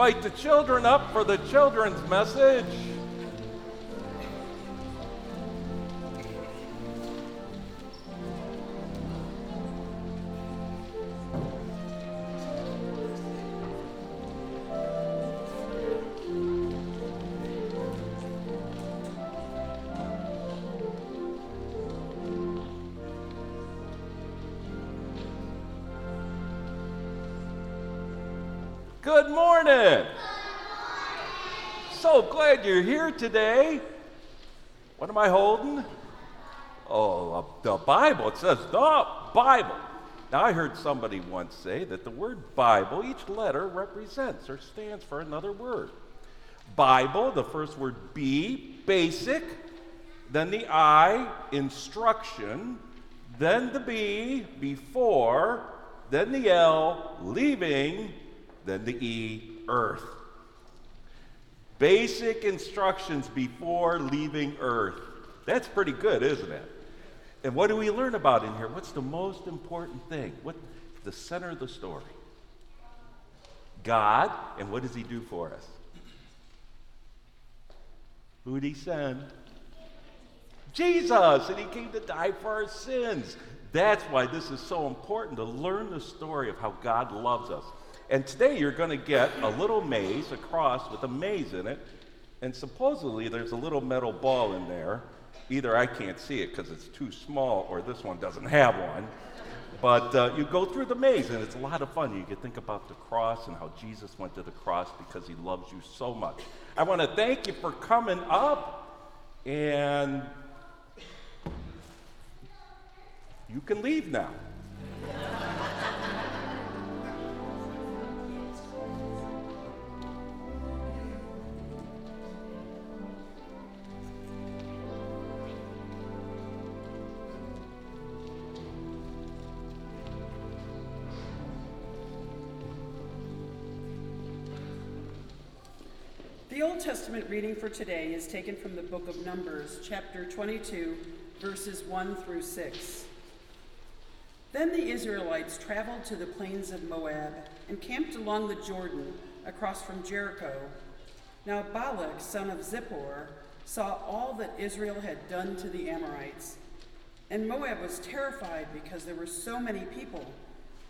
Invite the children up for the children's message. Here today. What am I holding? Oh, the Bible. It says the Bible. Now, I heard somebody once say that the word Bible, each letter represents or stands for another word. Bible, the first word B, basic, then the I, instruction, then the B, before, then the L, leaving, then the E, earth. Basic instructions before leaving earth. That's pretty good, isn't it? And what do we learn about in here? What's the most important thing? What the center of the story? God, and what does he do for us? Who did he send? Jesus, and he came to die for our sins. That's why this is so important to learn the story of how God loves us. And today you're going to get a little maze, a cross with a maze in it, and supposedly there's a little metal ball in there. Either I can't see it because it's too small, or this one doesn't have one. But uh, you go through the maze, and it's a lot of fun. You can think about the cross and how Jesus went to the cross because he loves you so much. I want to thank you for coming up, and you can leave now. Testament reading for today is taken from the book of Numbers, chapter 22, verses 1 through 6. Then the Israelites traveled to the plains of Moab and camped along the Jordan across from Jericho. Now Balak, son of Zippor, saw all that Israel had done to the Amorites. And Moab was terrified because there were so many people.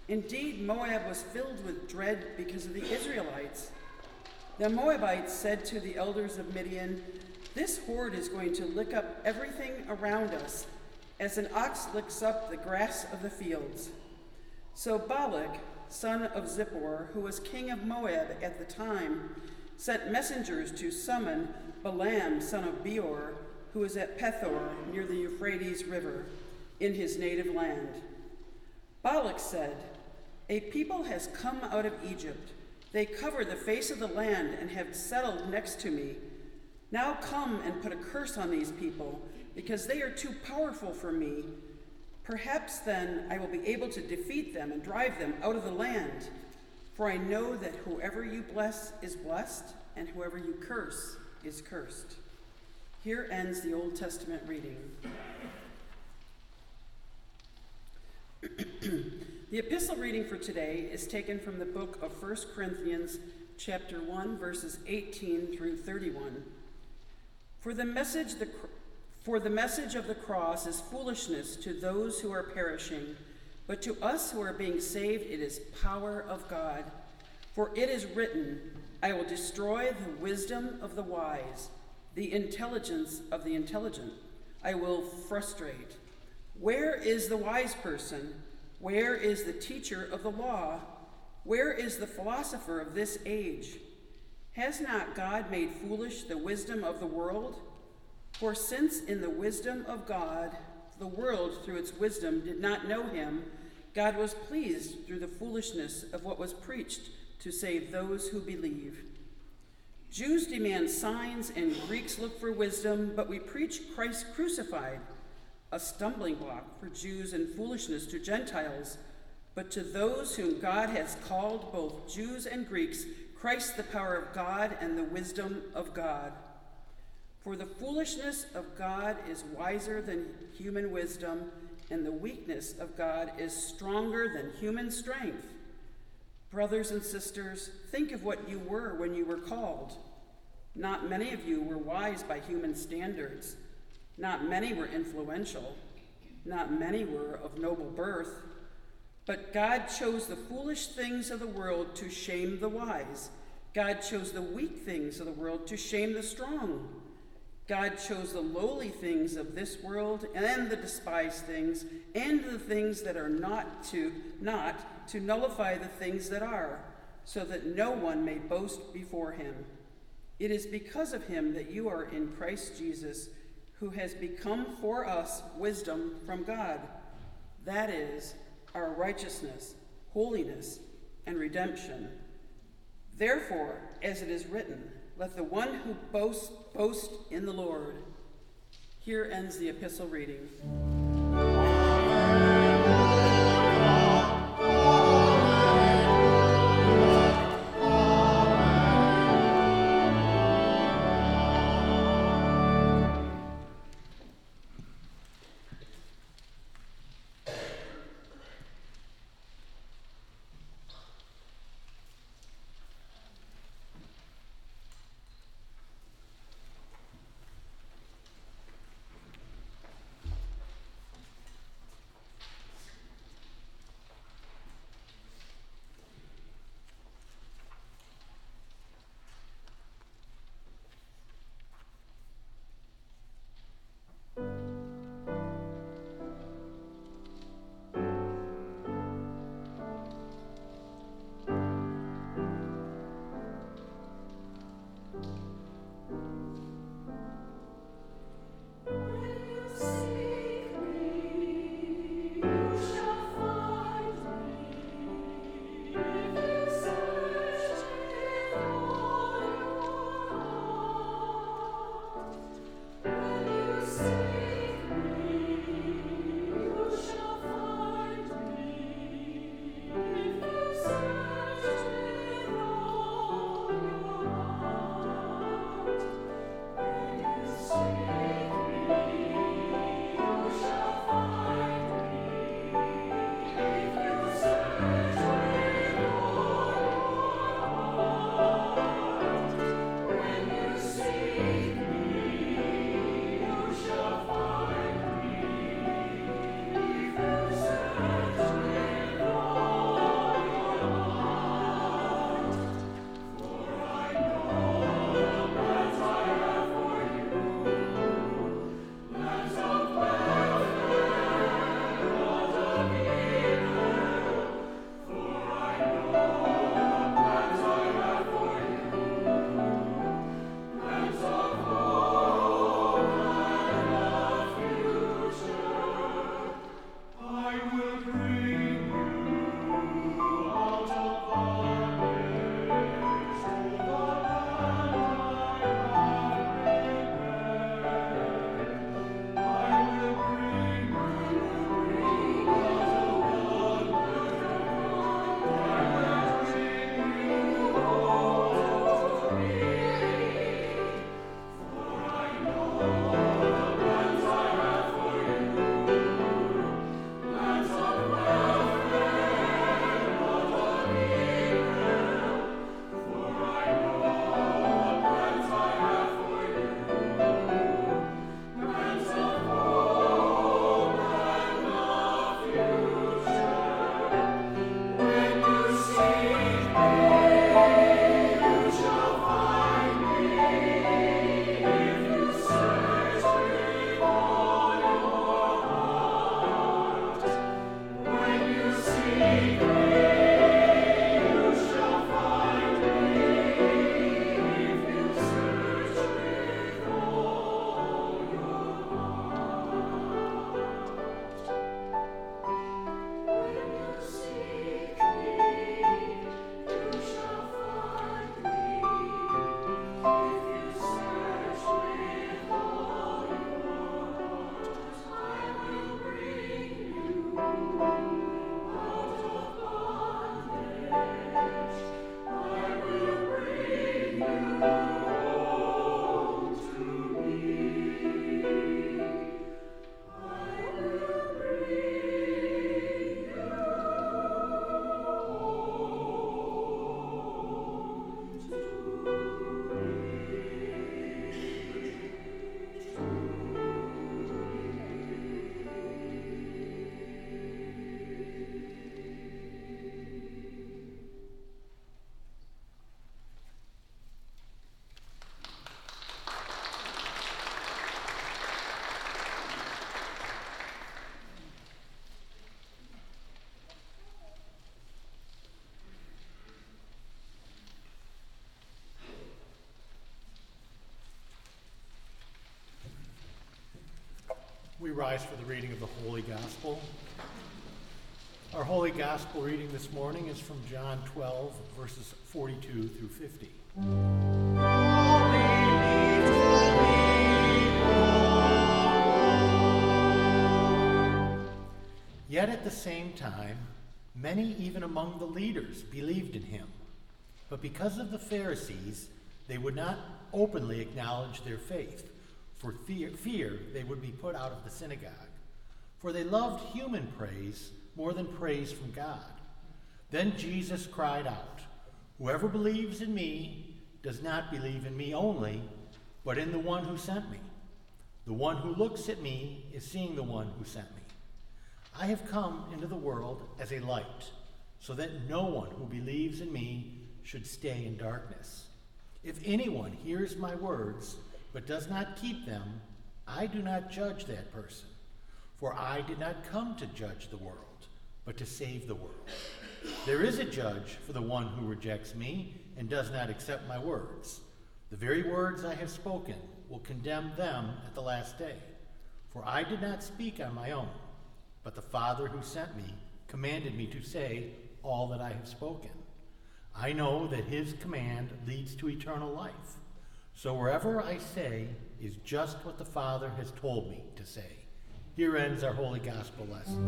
Indeed, Moab was filled with dread because of the Israelites. The Moabites said to the elders of Midian, This horde is going to lick up everything around us, as an ox licks up the grass of the fields. So Balak, son of Zippor, who was king of Moab at the time, sent messengers to summon Balaam, son of Beor, who was at Pethor near the Euphrates River, in his native land. Balak said, A people has come out of Egypt they cover the face of the land and have settled next to me. Now come and put a curse on these people, because they are too powerful for me. Perhaps then I will be able to defeat them and drive them out of the land. For I know that whoever you bless is blessed, and whoever you curse is cursed. Here ends the Old Testament reading. The epistle reading for today is taken from the book of 1 Corinthians, chapter 1, verses 18 through 31. For the message the, for the message of the cross is foolishness to those who are perishing, but to us who are being saved it is power of God. For it is written, I will destroy the wisdom of the wise, the intelligence of the intelligent. I will frustrate. Where is the wise person? Where is the teacher of the law? Where is the philosopher of this age? Has not God made foolish the wisdom of the world? For since in the wisdom of God, the world through its wisdom did not know him, God was pleased through the foolishness of what was preached to save those who believe. Jews demand signs and Greeks look for wisdom, but we preach Christ crucified, a stumbling block for Jews and foolishness to Gentiles. But to those whom God has called, both Jews and Greeks, Christ the power of God and the wisdom of God. For the foolishness of God is wiser than human wisdom, and the weakness of God is stronger than human strength. Brothers and sisters, think of what you were when you were called. Not many of you were wise by human standards. Not many were influential. Not many were of noble birth. But God chose the foolish things of the world to shame the wise. God chose the weak things of the world to shame the strong. God chose the lowly things of this world and the despised things and the things that are not to not to nullify the things that are, so that no one may boast before him. It is because of him that you are in Christ Jesus, who has become for us wisdom from God. That is our righteousness, holiness, and redemption. Therefore, as it is written, let the one who boasts boast in the Lord. Here ends the epistle reading. Rise for the reading of the Holy Gospel. Our Holy Gospel reading this morning is from John 12, verses 42 through 50. Yet at the same time, many even among the leaders believed in him. But because of the Pharisees, they would not openly acknowledge their faith, for fear, fear they would be put out of the synagogue. For they loved human praise more than praise from God. Then Jesus cried out, Whoever believes in me does not believe in me only, but in the one who sent me. The one who looks at me is seeing the one who sent me. I have come into the world as a light, so that no one who believes in me should stay in darkness. If anyone hears my words but does not keep them, I do not judge that person. For I did not come to judge the world, but to save the world. There is a judge for the one who rejects me and does not accept my words. The very words I have spoken will condemn them at the last day. For I did not speak on my own, but the Father who sent me commanded me to say all that I have spoken. I know that his command leads to eternal life. So wherever I say is just what the Father has told me to say. Here ends our holy gospel lesson.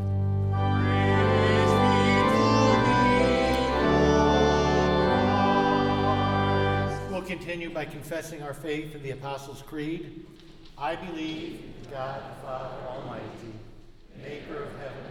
We'll continue by confessing our faith in the Apostles' Creed. I believe in God the Father Almighty, maker of heaven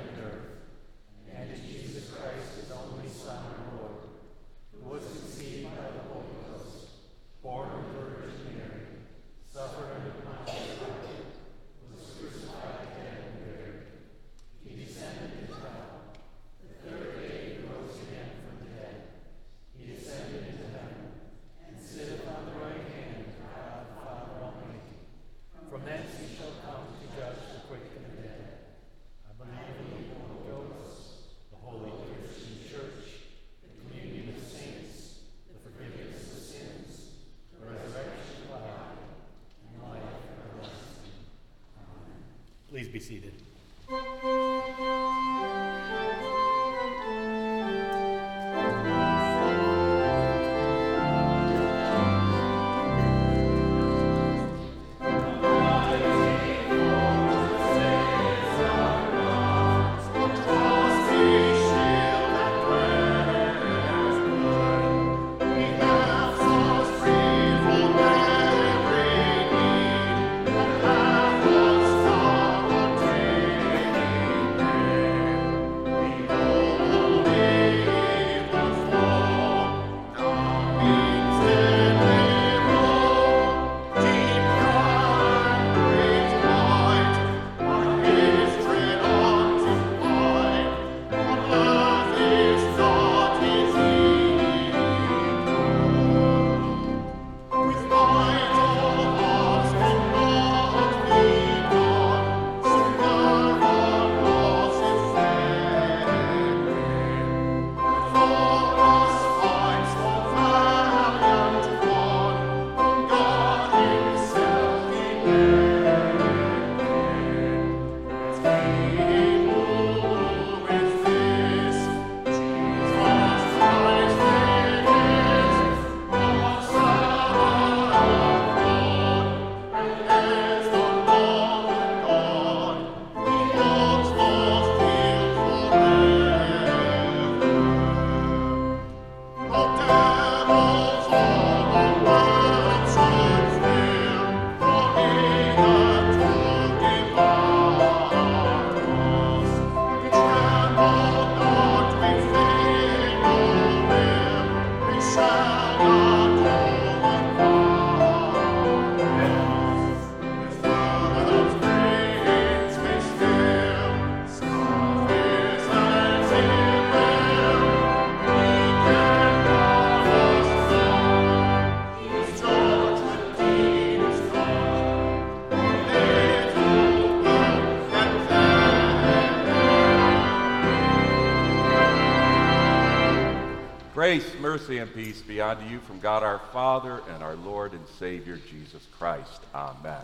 mercy, and peace be unto you from God our Father and our Lord and Savior Jesus Christ. Amen.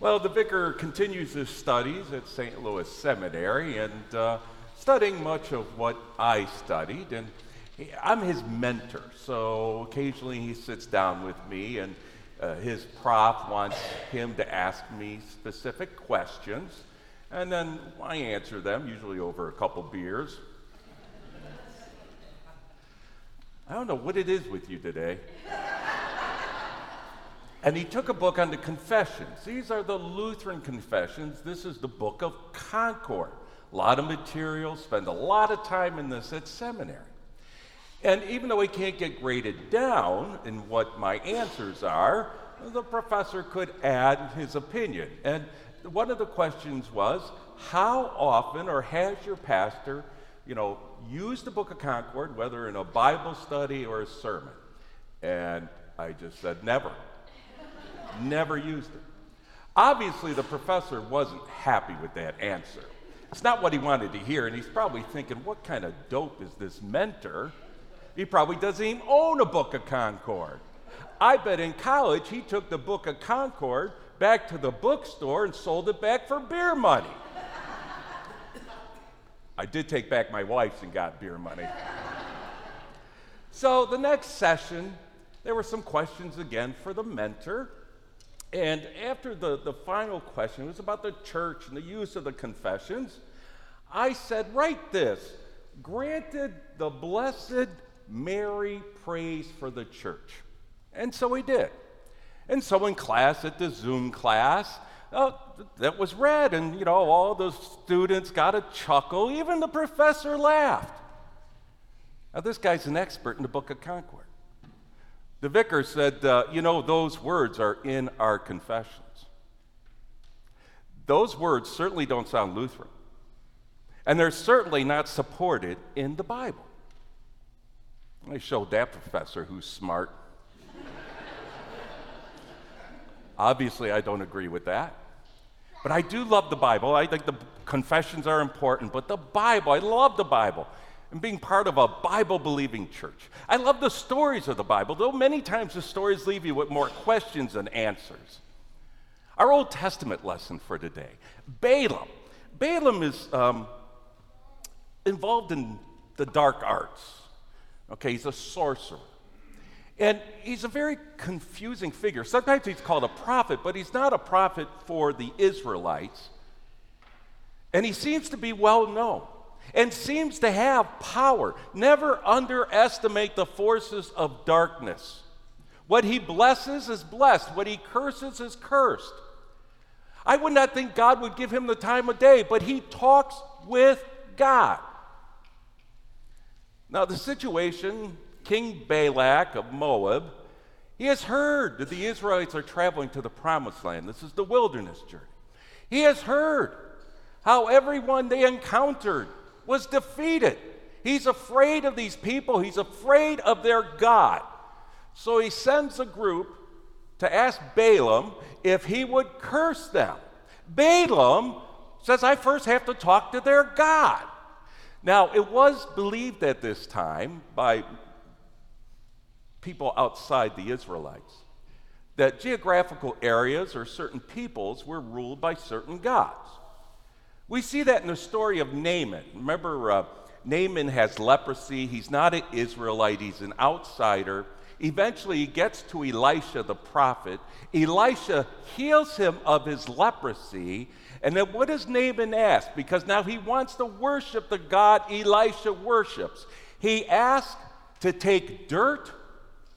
Well, the vicar continues his studies at St. Louis Seminary and uh, studying much of what I studied. And I'm his mentor, so occasionally he sits down with me, and uh, his prof wants him to ask me specific questions, and then I answer them, usually over a couple beers. I don't know what it is with you today. and he took a book on the confessions. These are the Lutheran confessions. This is the Book of Concord. A lot of material, spend a lot of time in this at seminary. And even though he can't get graded down in what my answers are, the professor could add his opinion. And one of the questions was, how often or has your pastor, you know, used the Book of Concord, whether in a Bible study or a sermon? And I just said, never. never used it. Obviously, the professor wasn't happy with that answer. It's not what he wanted to hear, and he's probably thinking, what kind of dope is this mentor? He probably doesn't even own a book of Concord. I bet in college he took the book of Concord back to the bookstore and sold it back for beer money. I did take back my wife's and got beer money. so the next session, there were some questions again for the mentor. And after the, the final question, it was about the church and the use of the confessions. I said, Write this granted the Blessed Mary prays for the church. And so he did. And so in class, at the Zoom class, oh, that was read, and you know, all the students got a chuckle. Even the professor laughed. Now, this guy's an expert in the Book of Concord. The vicar said, uh, You know, those words are in our confessions. Those words certainly don't sound Lutheran. And they're certainly not supported in the Bible. I showed that professor who's smart. Obviously, I don't agree with that. But I do love the Bible. I think the confessions are important, but the Bible, I love the Bible and being part of a Bible believing church. I love the stories of the Bible, though many times the stories leave you with more questions than answers. Our Old Testament lesson for today Balaam. Balaam is um, involved in the dark arts. Okay, he's a sorcerer. And he's a very confusing figure. Sometimes he's called a prophet, but he's not a prophet for the Israelites. And he seems to be well known and seems to have power. Never underestimate the forces of darkness. What he blesses is blessed, what he curses is cursed. I would not think God would give him the time of day, but he talks with God. Now, the situation King Balak of Moab, he has heard that the Israelites are traveling to the promised land. This is the wilderness journey. He has heard how everyone they encountered was defeated. He's afraid of these people, he's afraid of their God. So he sends a group to ask Balaam if he would curse them. Balaam says, I first have to talk to their God. Now, it was believed at this time by people outside the Israelites that geographical areas or certain peoples were ruled by certain gods. We see that in the story of Naaman. Remember, uh, Naaman has leprosy. He's not an Israelite, he's an outsider. Eventually, he gets to Elisha the prophet. Elisha heals him of his leprosy. And then what does Naaman ask? Because now he wants to worship the God Elisha worships. He asks to take dirt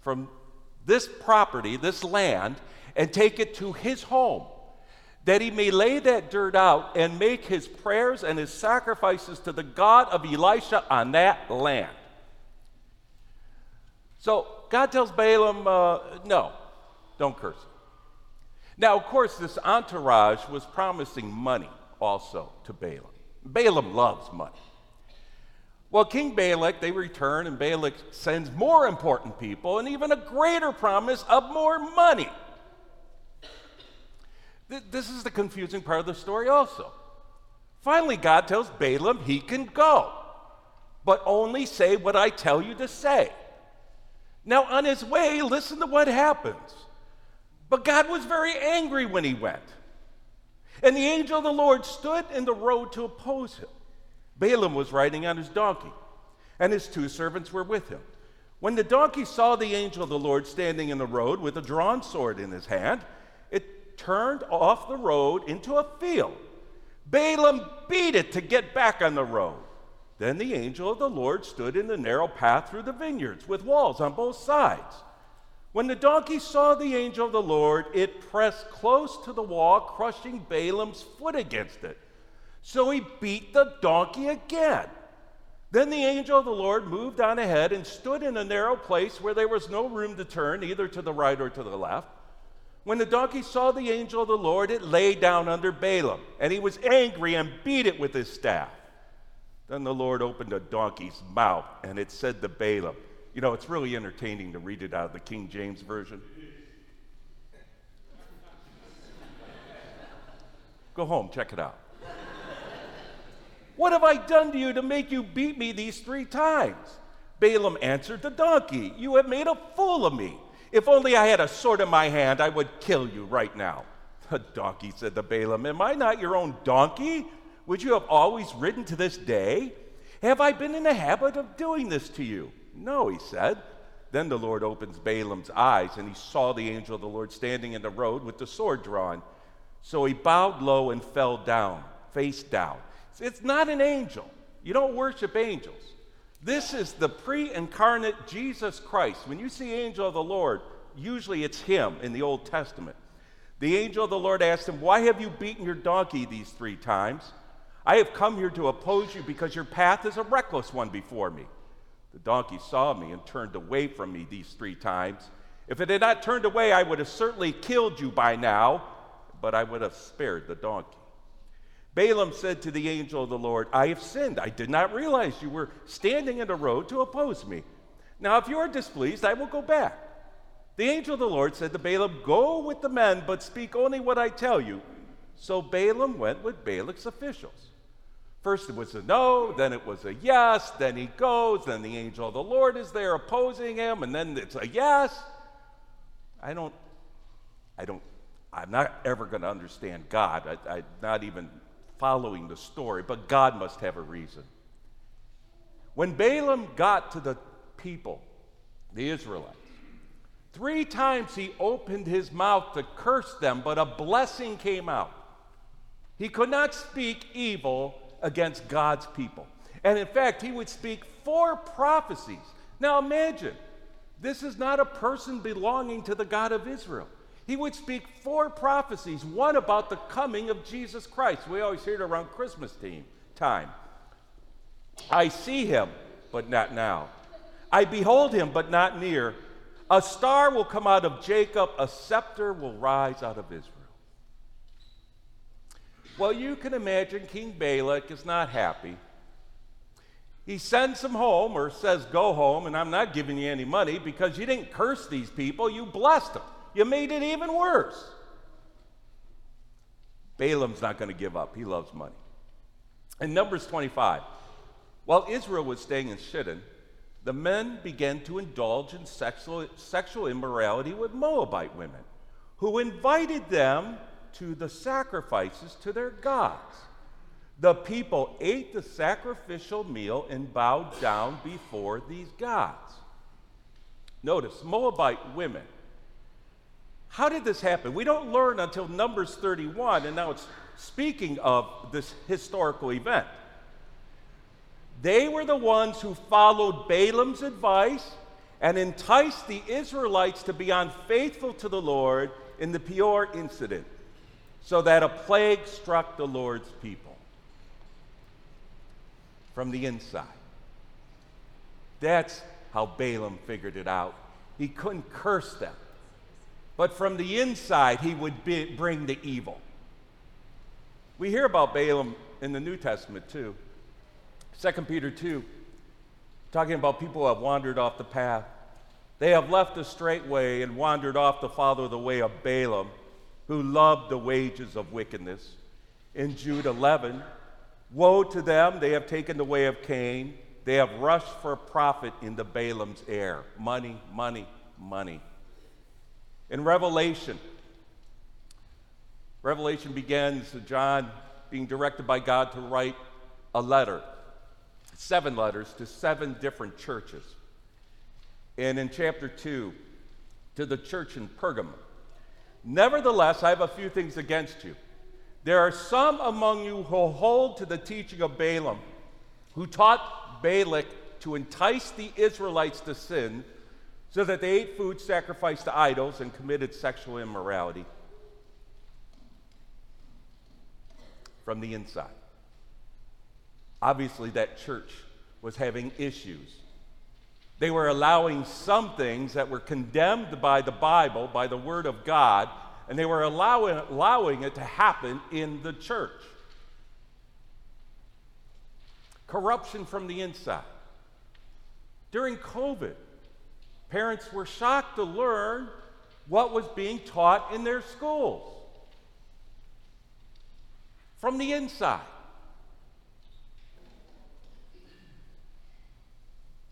from this property, this land, and take it to his home, that he may lay that dirt out and make his prayers and his sacrifices to the God of Elisha on that land. So God tells Balaam, uh, no, don't curse him. Now, of course, this entourage was promising money also to Balaam. Balaam loves money. Well, King Balak, they return, and Balak sends more important people and even a greater promise of more money. This is the confusing part of the story, also. Finally, God tells Balaam he can go, but only say what I tell you to say. Now, on his way, listen to what happens. But God was very angry when he went. And the angel of the Lord stood in the road to oppose him. Balaam was riding on his donkey, and his two servants were with him. When the donkey saw the angel of the Lord standing in the road with a drawn sword in his hand, it turned off the road into a field. Balaam beat it to get back on the road. Then the angel of the Lord stood in the narrow path through the vineyards with walls on both sides. When the donkey saw the angel of the Lord, it pressed close to the wall, crushing Balaam's foot against it. So he beat the donkey again. Then the angel of the Lord moved on ahead and stood in a narrow place where there was no room to turn, either to the right or to the left. When the donkey saw the angel of the Lord, it lay down under Balaam, and he was angry and beat it with his staff. Then the Lord opened the donkey's mouth, and it said to Balaam, You know, it's really entertaining to read it out of the King James Version. Go home, check it out. What have I done to you to make you beat me these three times? Balaam answered the donkey, You have made a fool of me. If only I had a sword in my hand, I would kill you right now. The donkey said to Balaam, Am I not your own donkey? Would you have always ridden to this day? Have I been in the habit of doing this to you? No, he said. Then the Lord opens Balaam's eyes, and he saw the angel of the Lord standing in the road with the sword drawn. So he bowed low and fell down, face down. It's not an angel. You don't worship angels. This is the pre incarnate Jesus Christ. When you see angel of the Lord, usually it's him in the Old Testament. The angel of the Lord asked him, Why have you beaten your donkey these three times? I have come here to oppose you because your path is a reckless one before me. The donkey saw me and turned away from me these three times. If it had not turned away, I would have certainly killed you by now, but I would have spared the donkey. Balaam said to the angel of the Lord, I have sinned. I did not realize you were standing in the road to oppose me. Now, if you are displeased, I will go back. The angel of the Lord said to Balaam, Go with the men, but speak only what I tell you. So Balaam went with Balak's officials. First it was a no, then it was a yes, then he goes, then the angel of the Lord is there opposing him, and then it's a yes. I don't, I don't, I'm not ever going to understand God. I, I'm not even following the story, but God must have a reason. When Balaam got to the people, the Israelites, three times he opened his mouth to curse them, but a blessing came out. He could not speak evil against God's people. And in fact, he would speak four prophecies. Now imagine, this is not a person belonging to the God of Israel. He would speak four prophecies, one about the coming of Jesus Christ. We always hear it around Christmas time. I see him, but not now. I behold him, but not near. A star will come out of Jacob, a scepter will rise out of Israel. Well, you can imagine King Balak is not happy. He sends him home or says, Go home, and I'm not giving you any money because you didn't curse these people, you blessed them. You made it even worse. Balaam's not going to give up. He loves money. In Numbers 25, while Israel was staying in Shittim, the men began to indulge in sexual, sexual immorality with Moabite women, who invited them to the sacrifices to their gods. The people ate the sacrificial meal and bowed down before these gods. Notice, Moabite women. How did this happen? We don't learn until Numbers 31, and now it's speaking of this historical event. They were the ones who followed Balaam's advice and enticed the Israelites to be unfaithful to the Lord in the Peor incident so that a plague struck the Lord's people from the inside. That's how Balaam figured it out. He couldn't curse them, but from the inside, he would be, bring the evil. We hear about Balaam in the New Testament too. 2 Peter 2, talking about people who have wandered off the path. They have left the straight way and wandered off to follow the way of Balaam who loved the wages of wickedness. In Jude 11, woe to them, they have taken the way of Cain. They have rushed for profit into Balaam's air. Money, money, money. In Revelation, Revelation begins with John being directed by God to write a letter, seven letters to seven different churches. And in chapter 2, to the church in Pergamum. Nevertheless, I have a few things against you. There are some among you who hold to the teaching of Balaam, who taught Balak to entice the Israelites to sin so that they ate food sacrificed to idols and committed sexual immorality from the inside. Obviously, that church was having issues. They were allowing some things that were condemned by the Bible, by the Word of God, and they were allowing, allowing it to happen in the church. Corruption from the inside. During COVID, parents were shocked to learn what was being taught in their schools from the inside.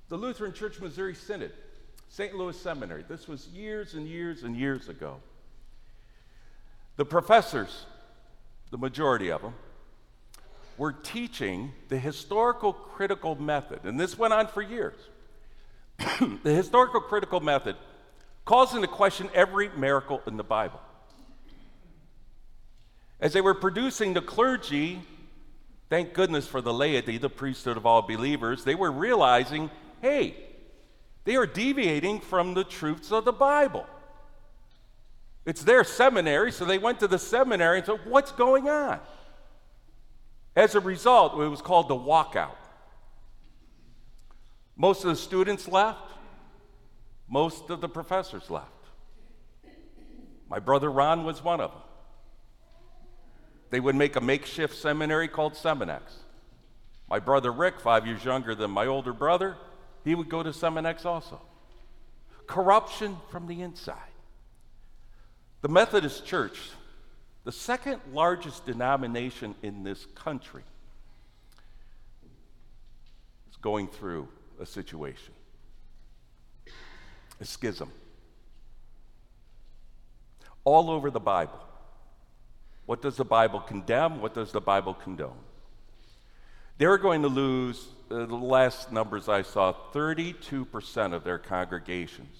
The Lutheran Church Missouri Synod, St. Louis Seminary, this was years and years and years ago. The professors, the majority of them, were teaching the historical critical method, and this went on for years. the historical critical method calls into question every miracle in the Bible. As they were producing the clergy, thank goodness for the laity, the priesthood of all believers, they were realizing hey, they are deviating from the truths of the Bible. It's their seminary, so they went to the seminary and said, What's going on? As a result, it was called the walkout. Most of the students left, most of the professors left. My brother Ron was one of them. They would make a makeshift seminary called Seminex. My brother Rick, five years younger than my older brother, he would go to Seminex also. Corruption from the inside. The Methodist Church, the second largest denomination in this country, is going through a situation a schism. All over the Bible. What does the Bible condemn? What does the Bible condone? They're going to lose, uh, the last numbers I saw, 32% of their congregations.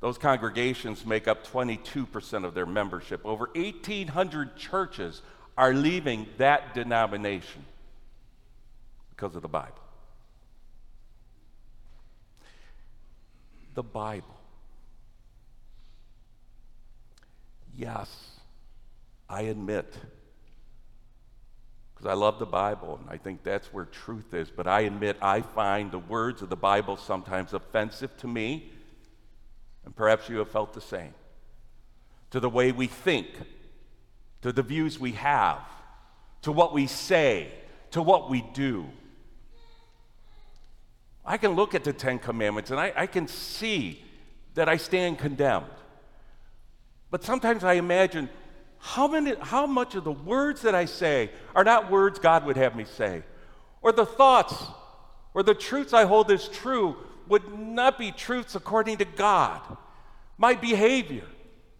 Those congregations make up 22% of their membership. Over 1,800 churches are leaving that denomination because of the Bible. The Bible. Yes, I admit, because I love the Bible and I think that's where truth is, but I admit I find the words of the Bible sometimes offensive to me and perhaps you have felt the same. To the way we think, to the views we have, to what we say, to what we do. I can look at the Ten Commandments and I, I can see that I stand condemned. But sometimes I imagine how, many, how much of the words that I say are not words God would have me say, or the thoughts or the truths I hold as true would not be truths according to God. My behavior,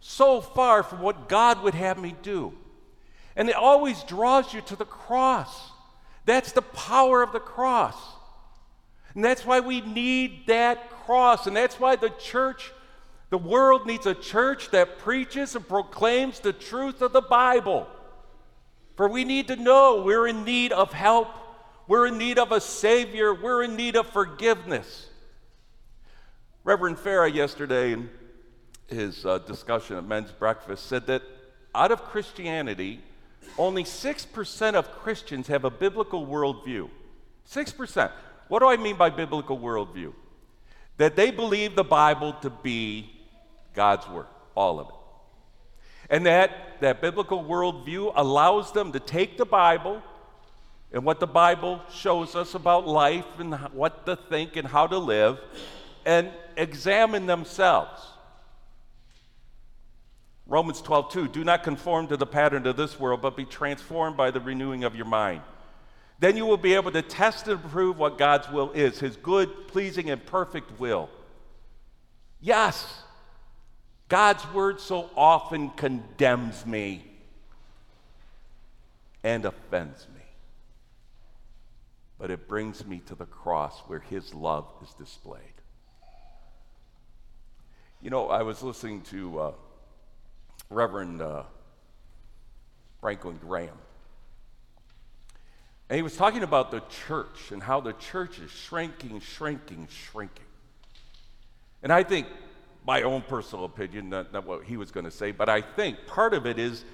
so far from what God would have me do. And it always draws you to the cross. That's the power of the cross. And that's why we need that cross. And that's why the church, the world needs a church that preaches and proclaims the truth of the Bible. For we need to know we're in need of help, we're in need of a Savior, we're in need of forgiveness. Reverend Farah yesterday in his uh, discussion at men's breakfast said that out of Christianity, only 6% of Christians have a biblical worldview. 6%. What do I mean by biblical worldview? That they believe the Bible to be God's Word, all of it. And that that biblical worldview allows them to take the Bible and what the Bible shows us about life and what to think and how to live and examine themselves. Romans 12, 2, do not conform to the pattern of this world, but be transformed by the renewing of your mind. Then you will be able to test and prove what God's will is, his good, pleasing, and perfect will. Yes, God's word so often condemns me. and offends me. But it brings me to the cross where his love is displayed. You know, I was listening to uh, Reverend uh, Franklin Graham. And he was talking about the church and how the church is shrinking, shrinking, shrinking. And I think, my own personal opinion, not, not what he was going to say, but I think part of it is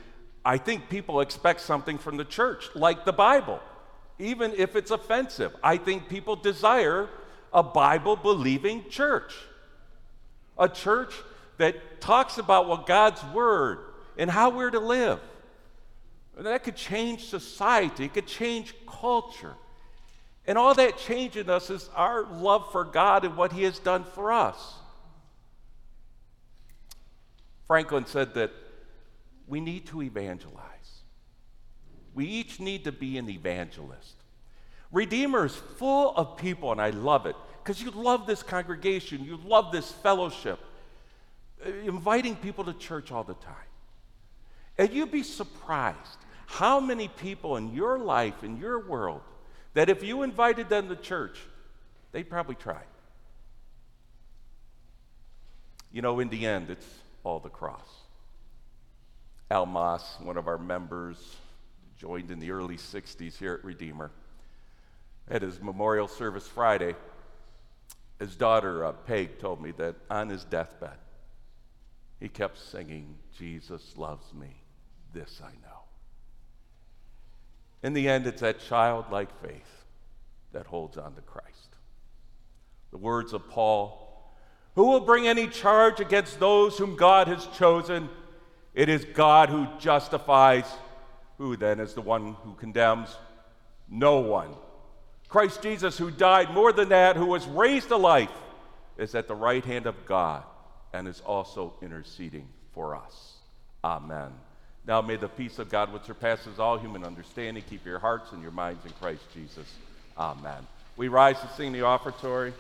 I think people expect something from the church, like the Bible, even if it's offensive. I think people desire a Bible believing church, a church that talks about what God's Word and how we're to live. That could change society, it could change culture. And all that change in us is our love for God and what He has done for us. Franklin said that we need to evangelize. We each need to be an evangelist. Redeemer is full of people, and I love it because you love this congregation, you love this fellowship, inviting people to church all the time. And you'd be surprised how many people in your life, in your world, that if you invited them to church, they'd probably try. You know, in the end, it's all the cross. Al Moss, one of our members, joined in the early 60s here at Redeemer. At his memorial service Friday, his daughter, uh, Peg, told me that on his deathbed, he kept singing, Jesus loves me, this I know. In the end, it's that childlike faith that holds on to Christ. The words of Paul Who will bring any charge against those whom God has chosen? It is God who justifies. Who then is the one who condemns? No one. Christ Jesus, who died more than that, who was raised to life, is at the right hand of God and is also interceding for us. Amen. Now may the peace of God, which surpasses all human understanding, keep your hearts and your minds in Christ Jesus. Amen. We rise to sing the offertory.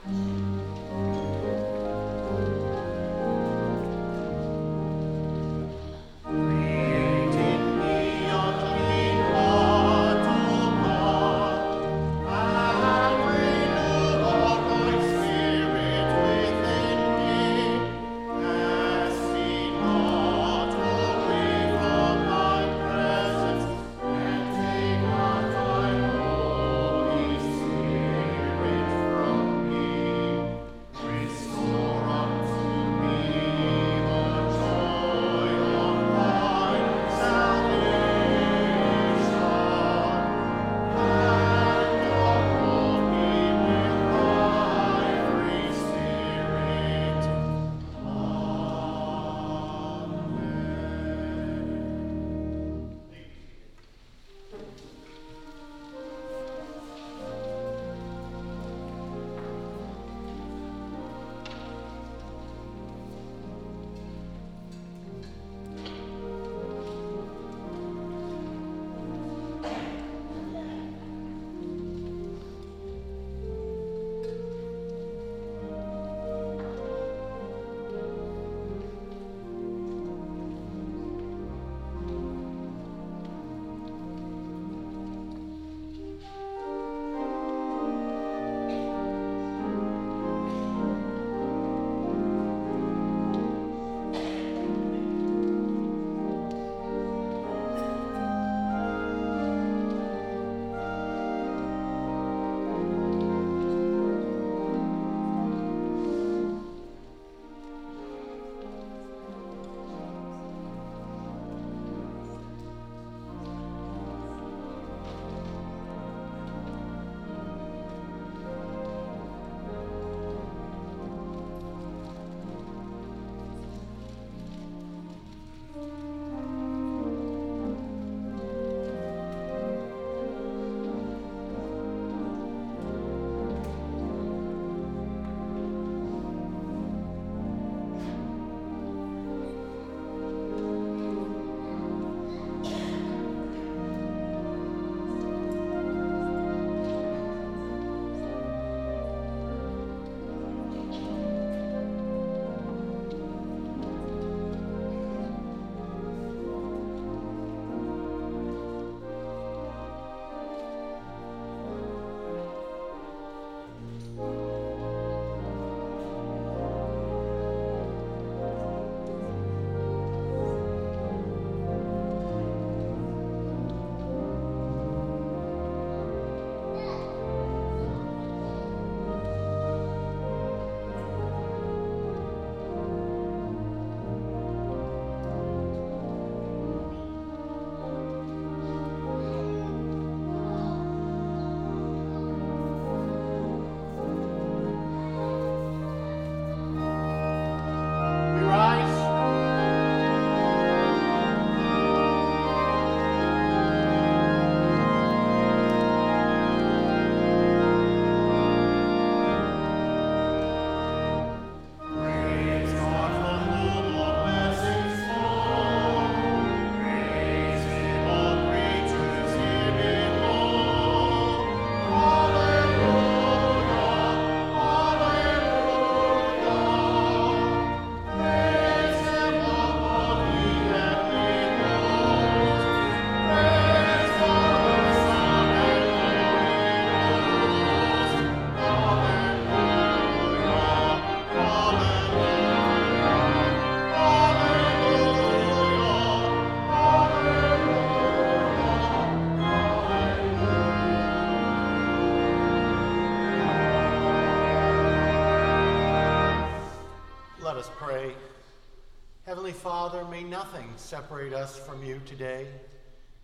Father, may nothing separate us from you today.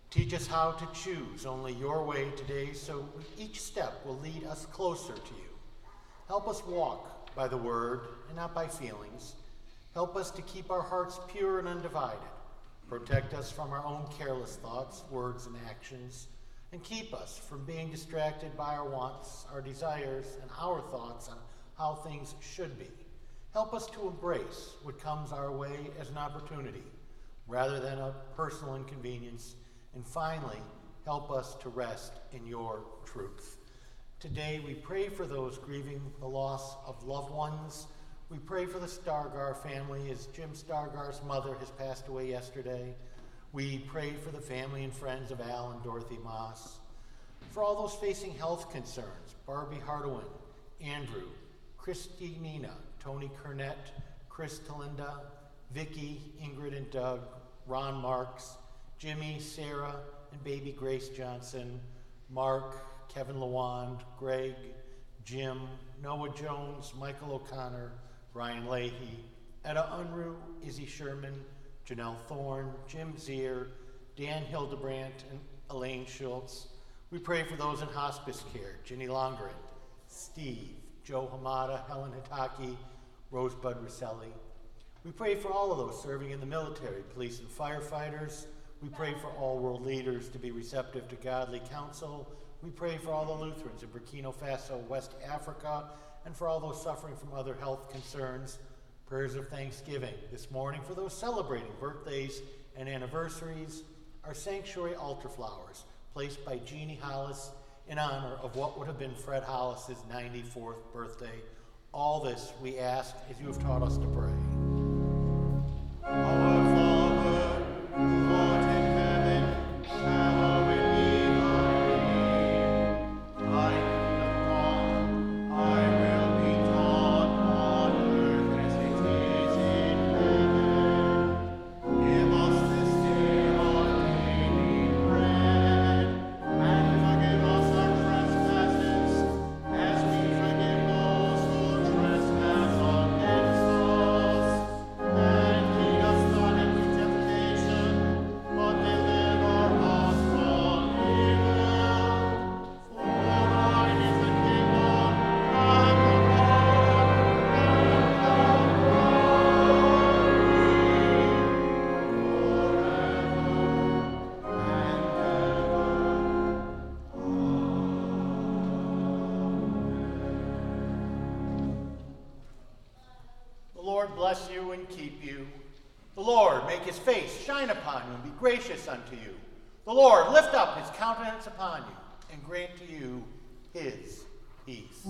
Teach us how to choose only your way today so each step will lead us closer to you. Help us walk by the word and not by feelings. Help us to keep our hearts pure and undivided. Protect us from our own careless thoughts, words, and actions. And keep us from being distracted by our wants, our desires, and our thoughts on how things should be. Help us to embrace what comes our way as an opportunity rather than a personal inconvenience. And finally, help us to rest in your truth. Today, we pray for those grieving the loss of loved ones. We pray for the Stargar family as Jim Stargar's mother has passed away yesterday. We pray for the family and friends of Al and Dorothy Moss. For all those facing health concerns, Barbie Hardawin, Andrew, Christy Nina, Tony Kernett, Chris Talinda, Vicky, Ingrid and Doug, Ron Marks, Jimmy, Sarah, and baby Grace Johnson, Mark, Kevin Lawand, Greg, Jim, Noah Jones, Michael O'Connor, Ryan Leahy, Etta Unruh, Izzy Sherman, Janelle Thorne, Jim Zier, Dan Hildebrandt, and Elaine Schultz. We pray for those in hospice care, Ginny Longren, Steve, Joe Hamada, Helen Hitaki, Rosebud Rosselli. We pray for all of those serving in the military, police, and firefighters. We pray for all world leaders to be receptive to godly counsel. We pray for all the Lutherans in Burkina Faso, West Africa, and for all those suffering from other health concerns. Prayers of thanksgiving this morning for those celebrating birthdays and anniversaries. Our sanctuary altar flowers placed by Jeannie Hollis in honor of what would have been Fred Hollis's 94th birthday. All this we ask as you have taught us to pray. Our Father, Lord make his face shine upon you and be gracious unto you. The Lord lift up his countenance upon you and grant to you his peace.